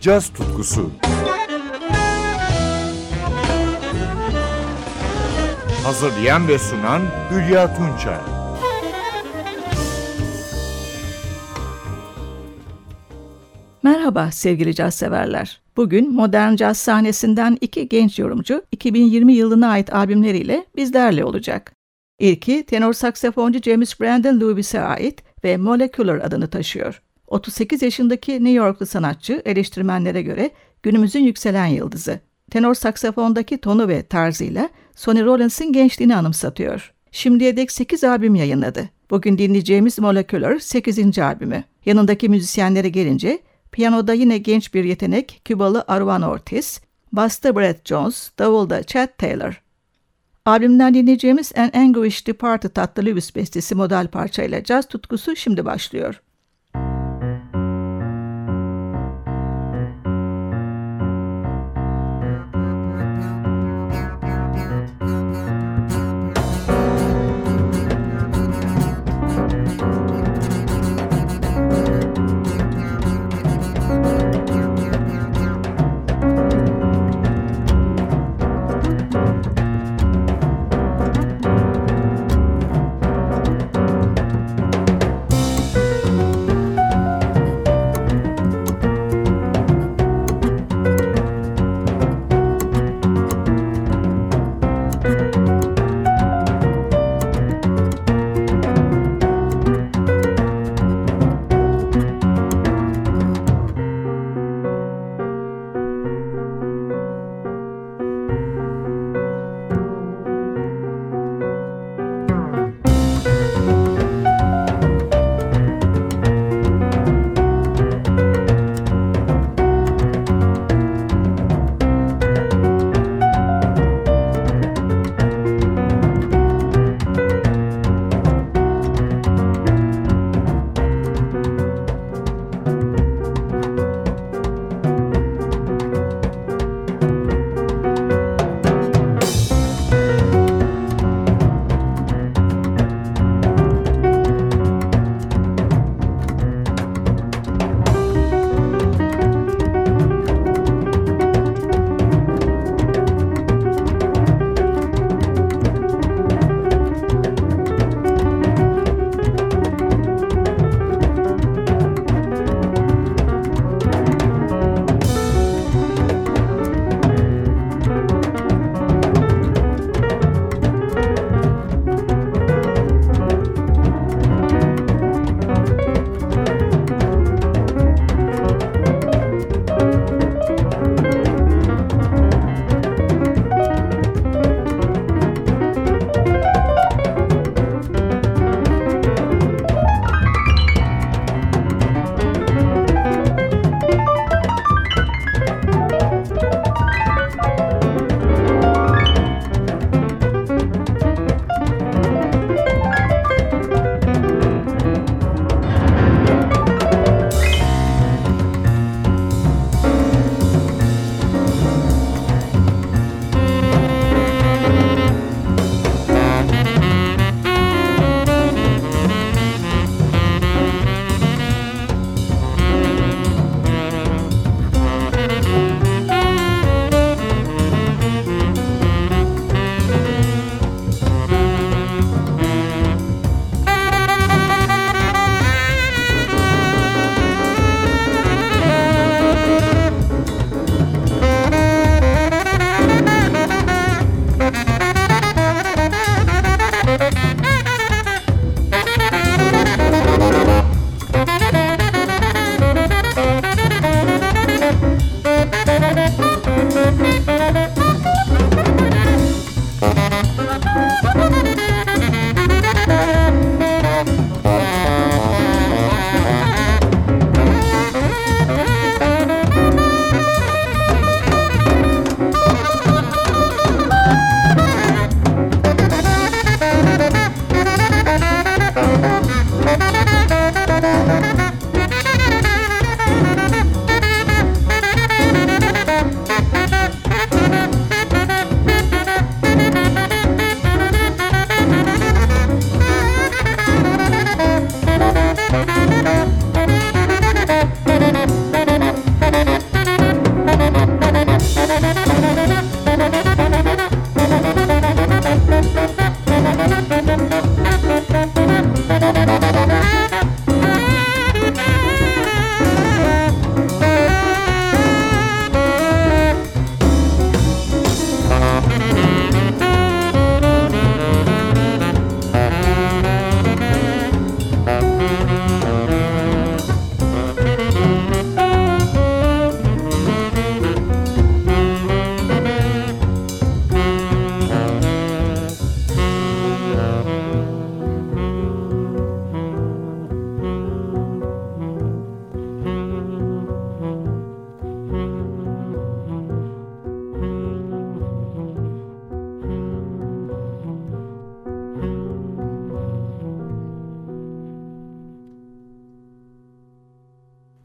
caz tutkusu. Hazırlayan ve sunan Hülya Tunçay. Merhaba sevgili caz severler. Bugün modern caz sahnesinden iki genç yorumcu 2020 yılına ait albümleriyle bizlerle olacak. İlki tenor saksafoncu James Brandon Lewis'e ait ve Molecular adını taşıyor. 38 yaşındaki New Yorklu sanatçı eleştirmenlere göre günümüzün yükselen yıldızı. Tenor saksafondaki tonu ve tarzıyla Sonny Rollins'in gençliğini anımsatıyor. Şimdiye dek 8 albüm yayınladı. Bugün dinleyeceğimiz Molecular 8. albümü. Yanındaki müzisyenlere gelince piyanoda yine genç bir yetenek Kübalı Arvan Ortiz, basta Brett Jones, davulda Chad Taylor. Albümden dinleyeceğimiz An Anguish Departed tatlı Lewis bestesi model parçayla caz tutkusu şimdi başlıyor.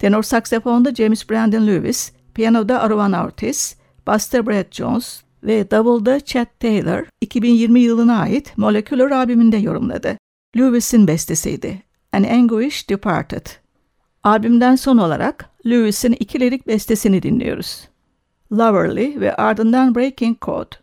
Tenor saksafonda James Brandon Lewis, piyanoda Arvan Ortiz, basta Brad Jones ve davulda Chet Taylor 2020 yılına ait Molecular albümünde yorumladı. Lewis'in bestesiydi. An Anguish Departed. Albümden son olarak Lewis'in iki lirik bestesini dinliyoruz. Loverly ve ardından Breaking Code.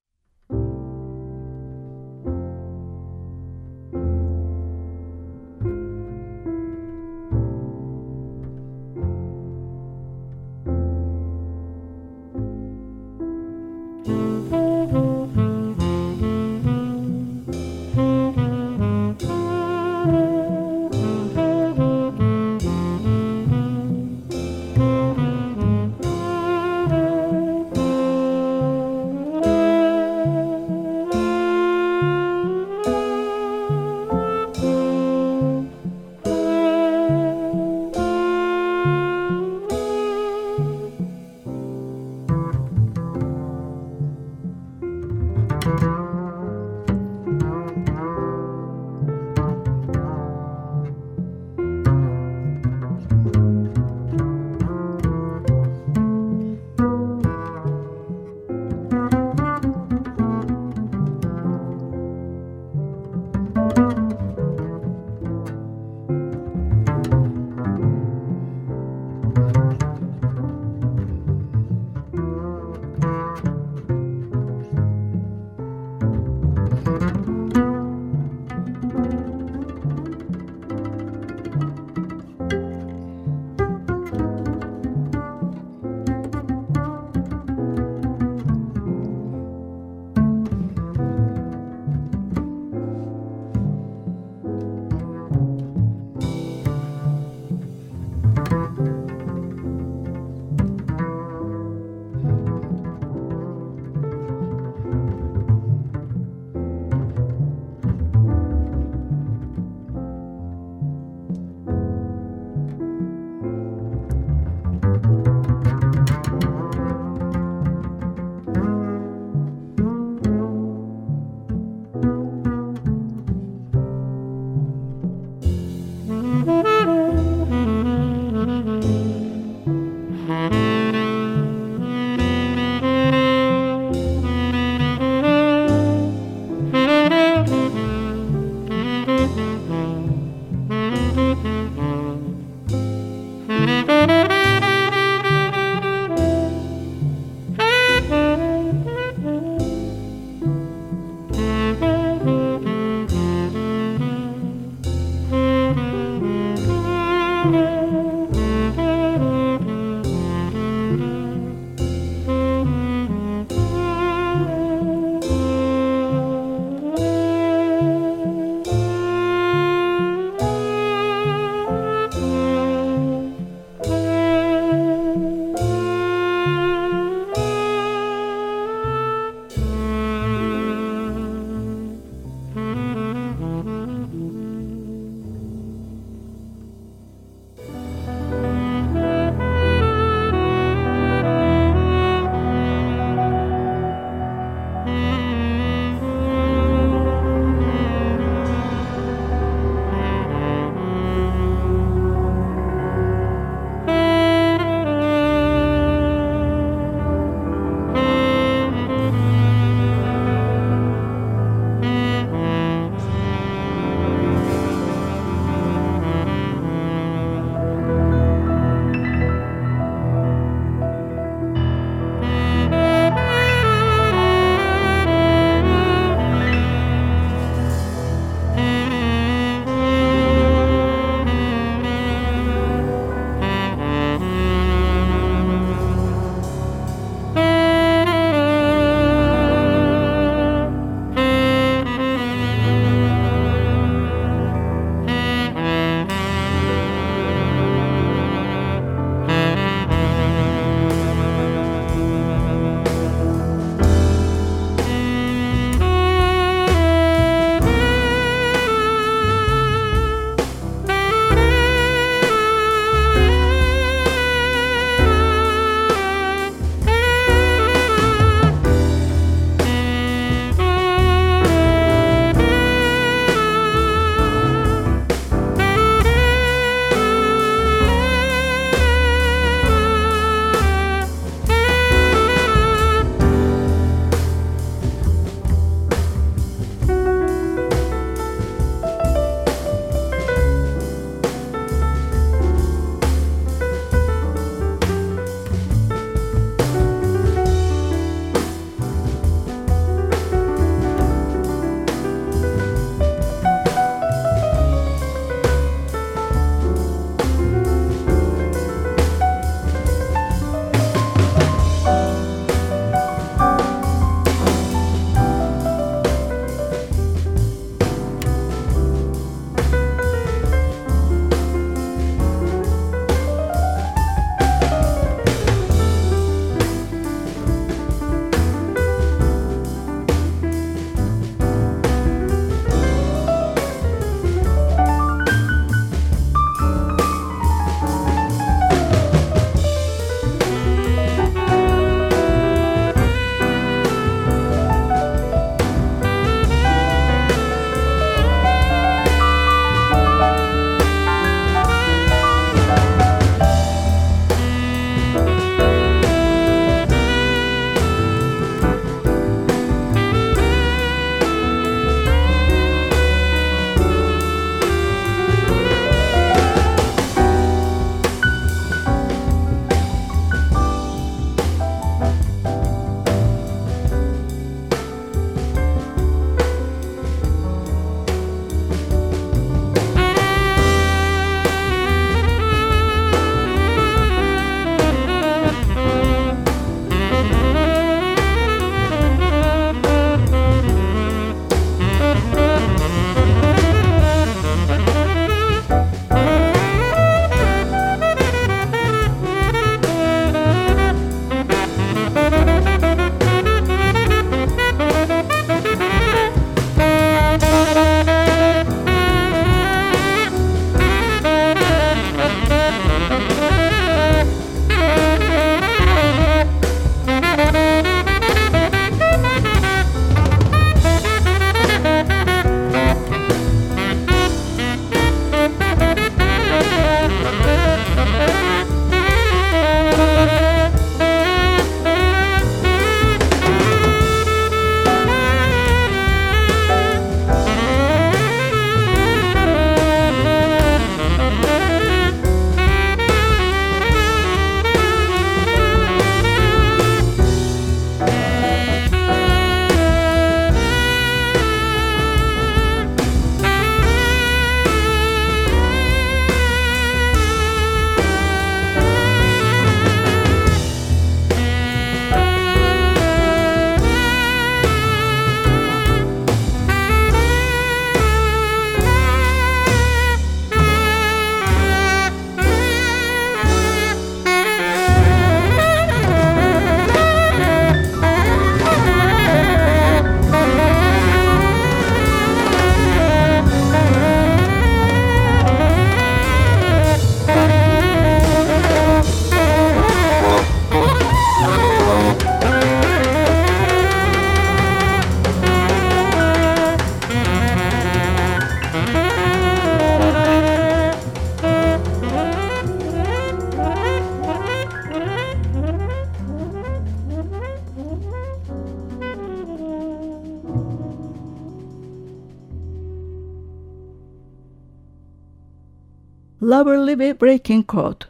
Loverly ve Breaking Code.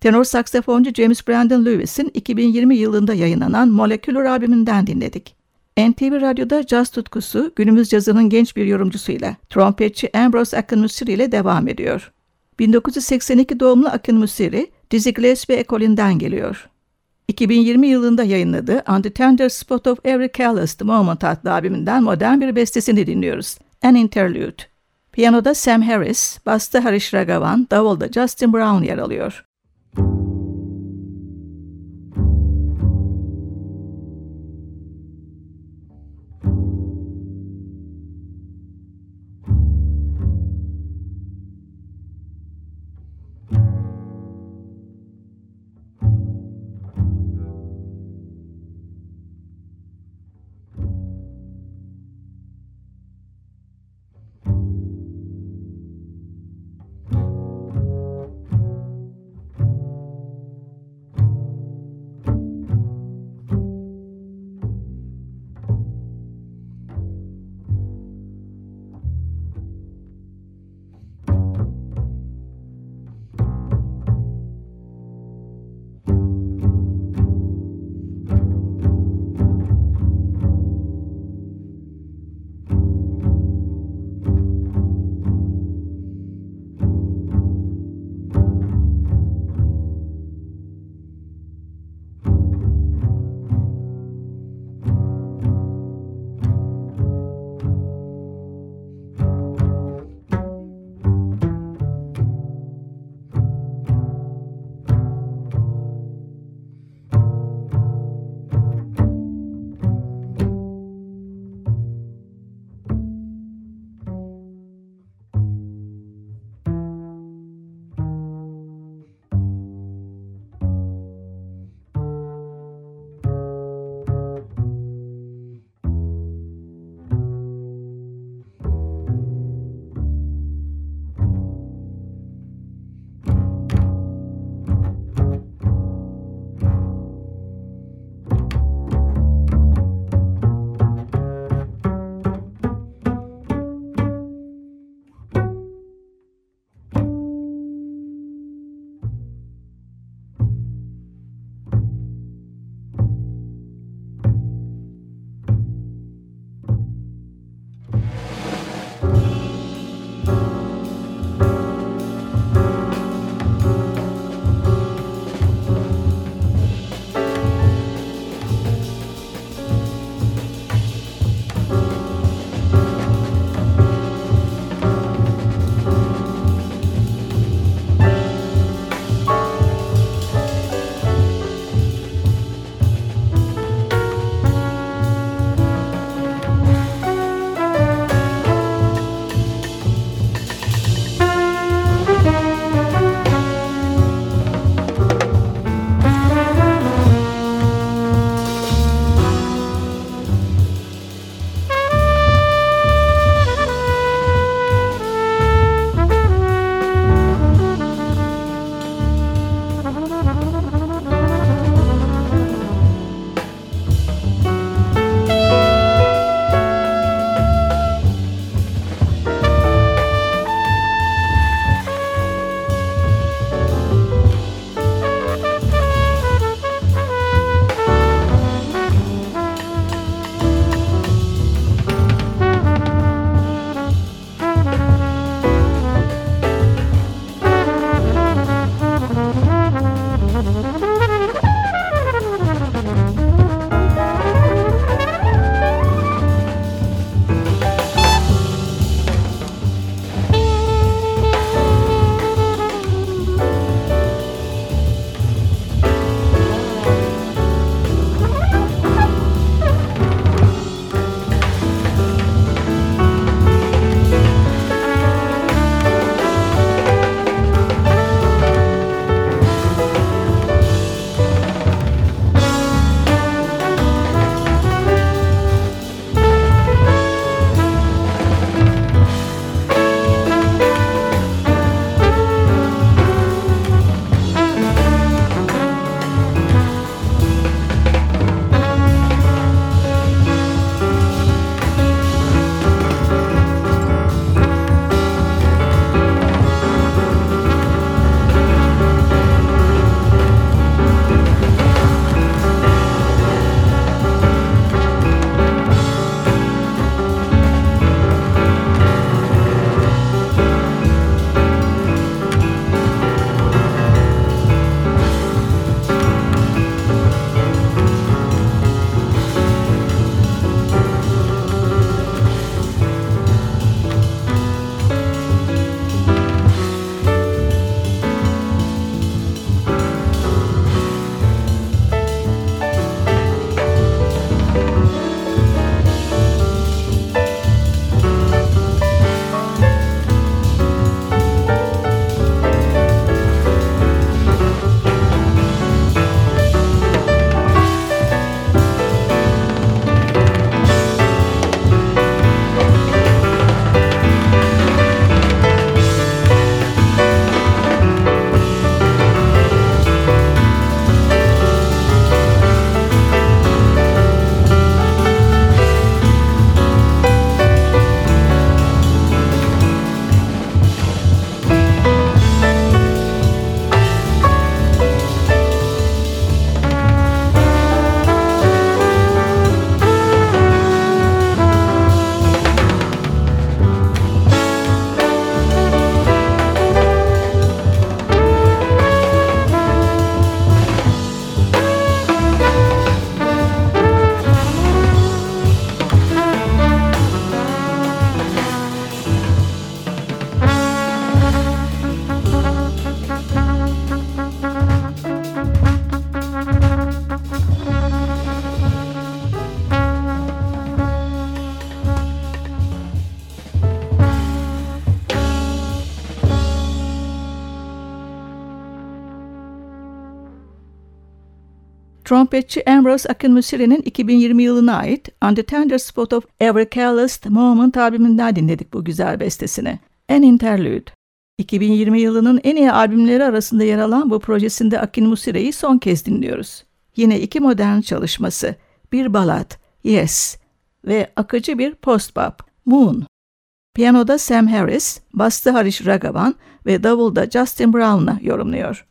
Tenor saksafoncu James Brandon Lewis'in 2020 yılında yayınlanan Molecular albümünden dinledik. NTV Radyo'da caz tutkusu günümüz cazının genç bir yorumcusuyla trompetçi Ambrose Akın Musiri ile devam ediyor. 1982 doğumlu Akın Musiri, Dizzy Gillespie ekolünden geliyor. 2020 yılında yayınladığı On the Tender Spot of Every Calloused Moment adlı albümünden modern bir bestesini dinliyoruz. An Interlude. Piyanoda Sam Harris, basta Harish Ragavan, davulda Justin Brown yer alıyor. Trompetçi Ambrose Akinmusiri'nin 2020 yılına ait On the Tender Spot of Every Careless Moment albümünden dinledik bu güzel bestesini. An Interlude. 2020 yılının en iyi albümleri arasında yer alan bu projesinde Akin Musire'yi son kez dinliyoruz. Yine iki modern çalışması, bir balat, Yes ve akıcı bir post-bop, Moon. Piyanoda Sam Harris, bastı Harish Ragavan ve davulda Justin Brown'la yorumluyor.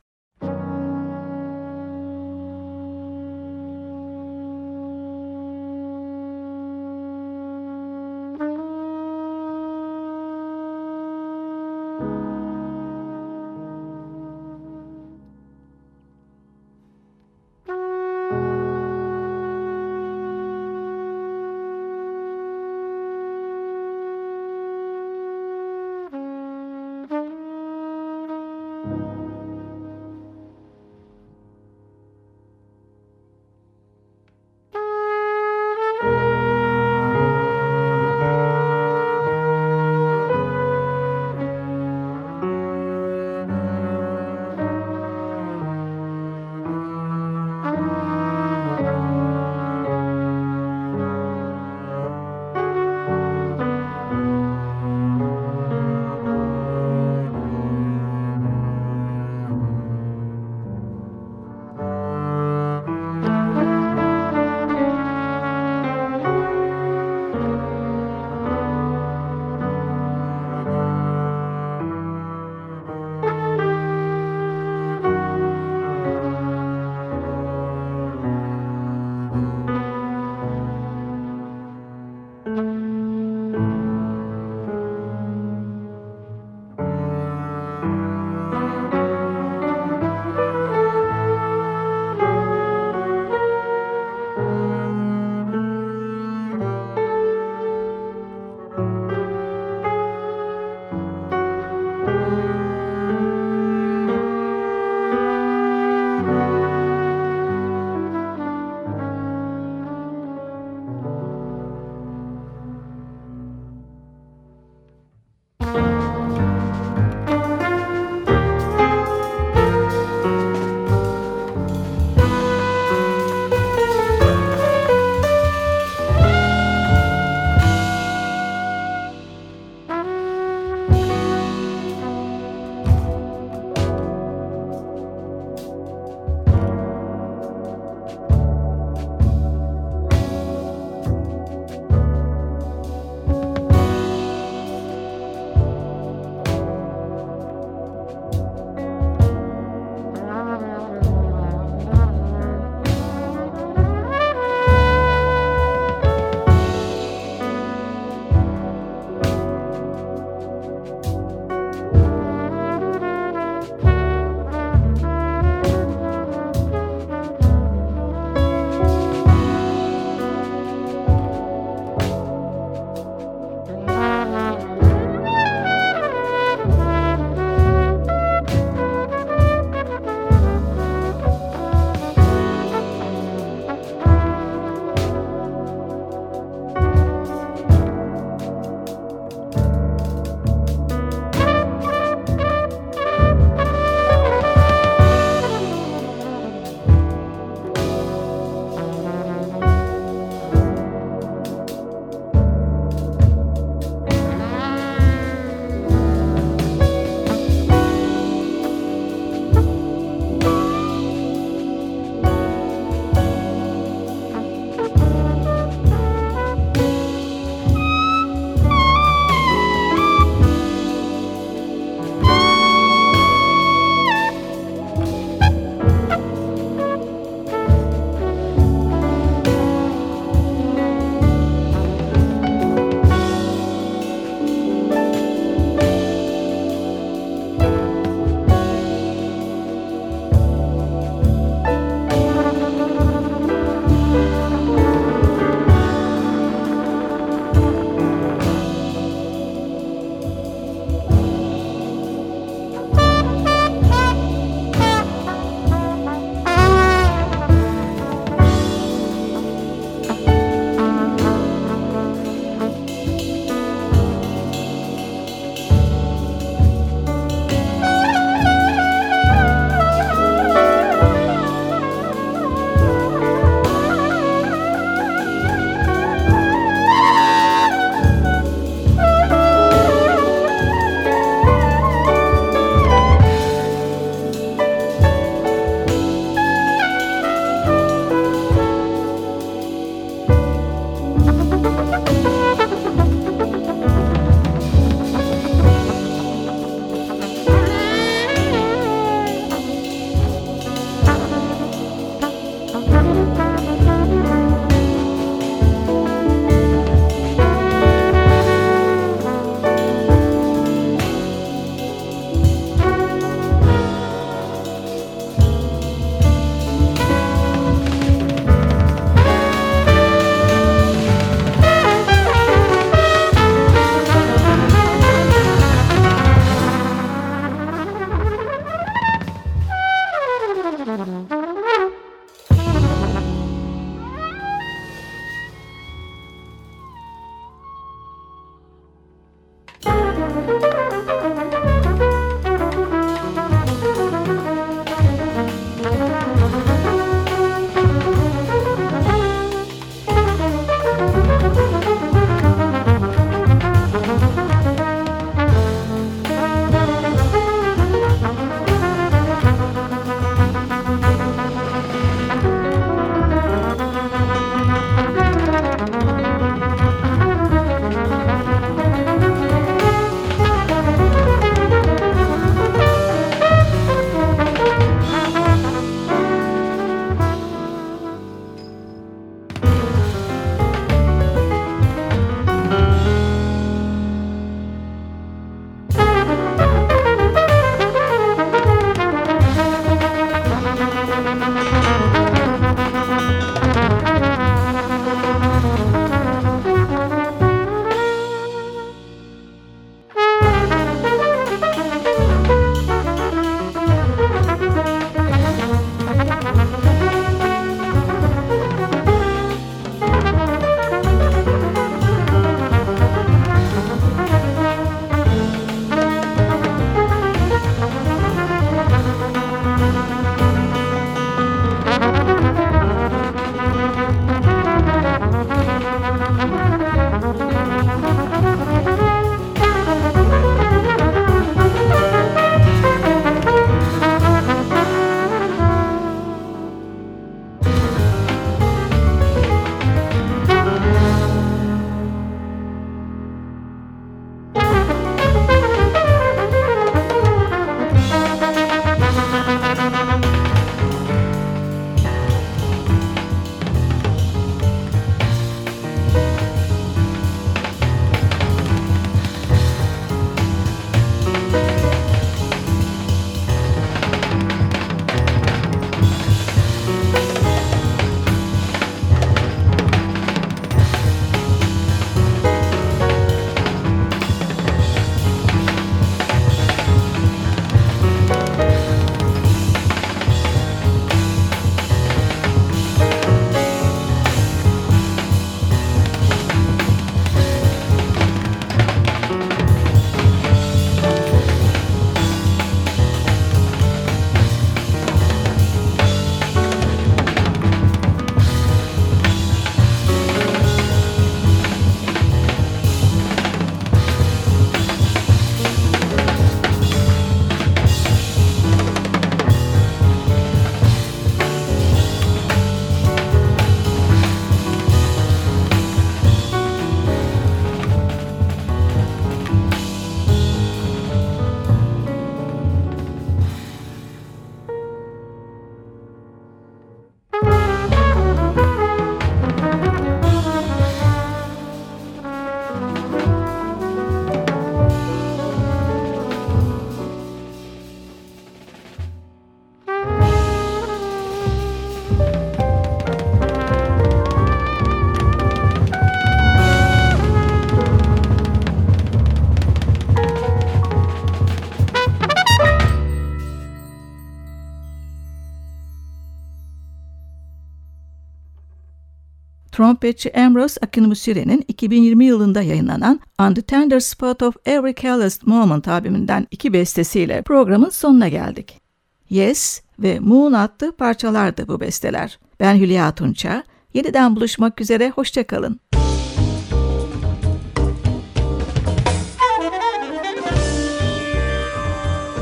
Trompetçi Ambrose Akinmusiri'nin 2020 yılında yayınlanan On the Tender Spot of Every Calloused Moment albümünden iki bestesiyle programın sonuna geldik. Yes ve Moon adlı parçalardı bu besteler. Ben Hülya Tunça. Yeniden buluşmak üzere, hoşçakalın.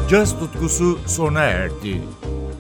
Caz tutkusu sona erdi.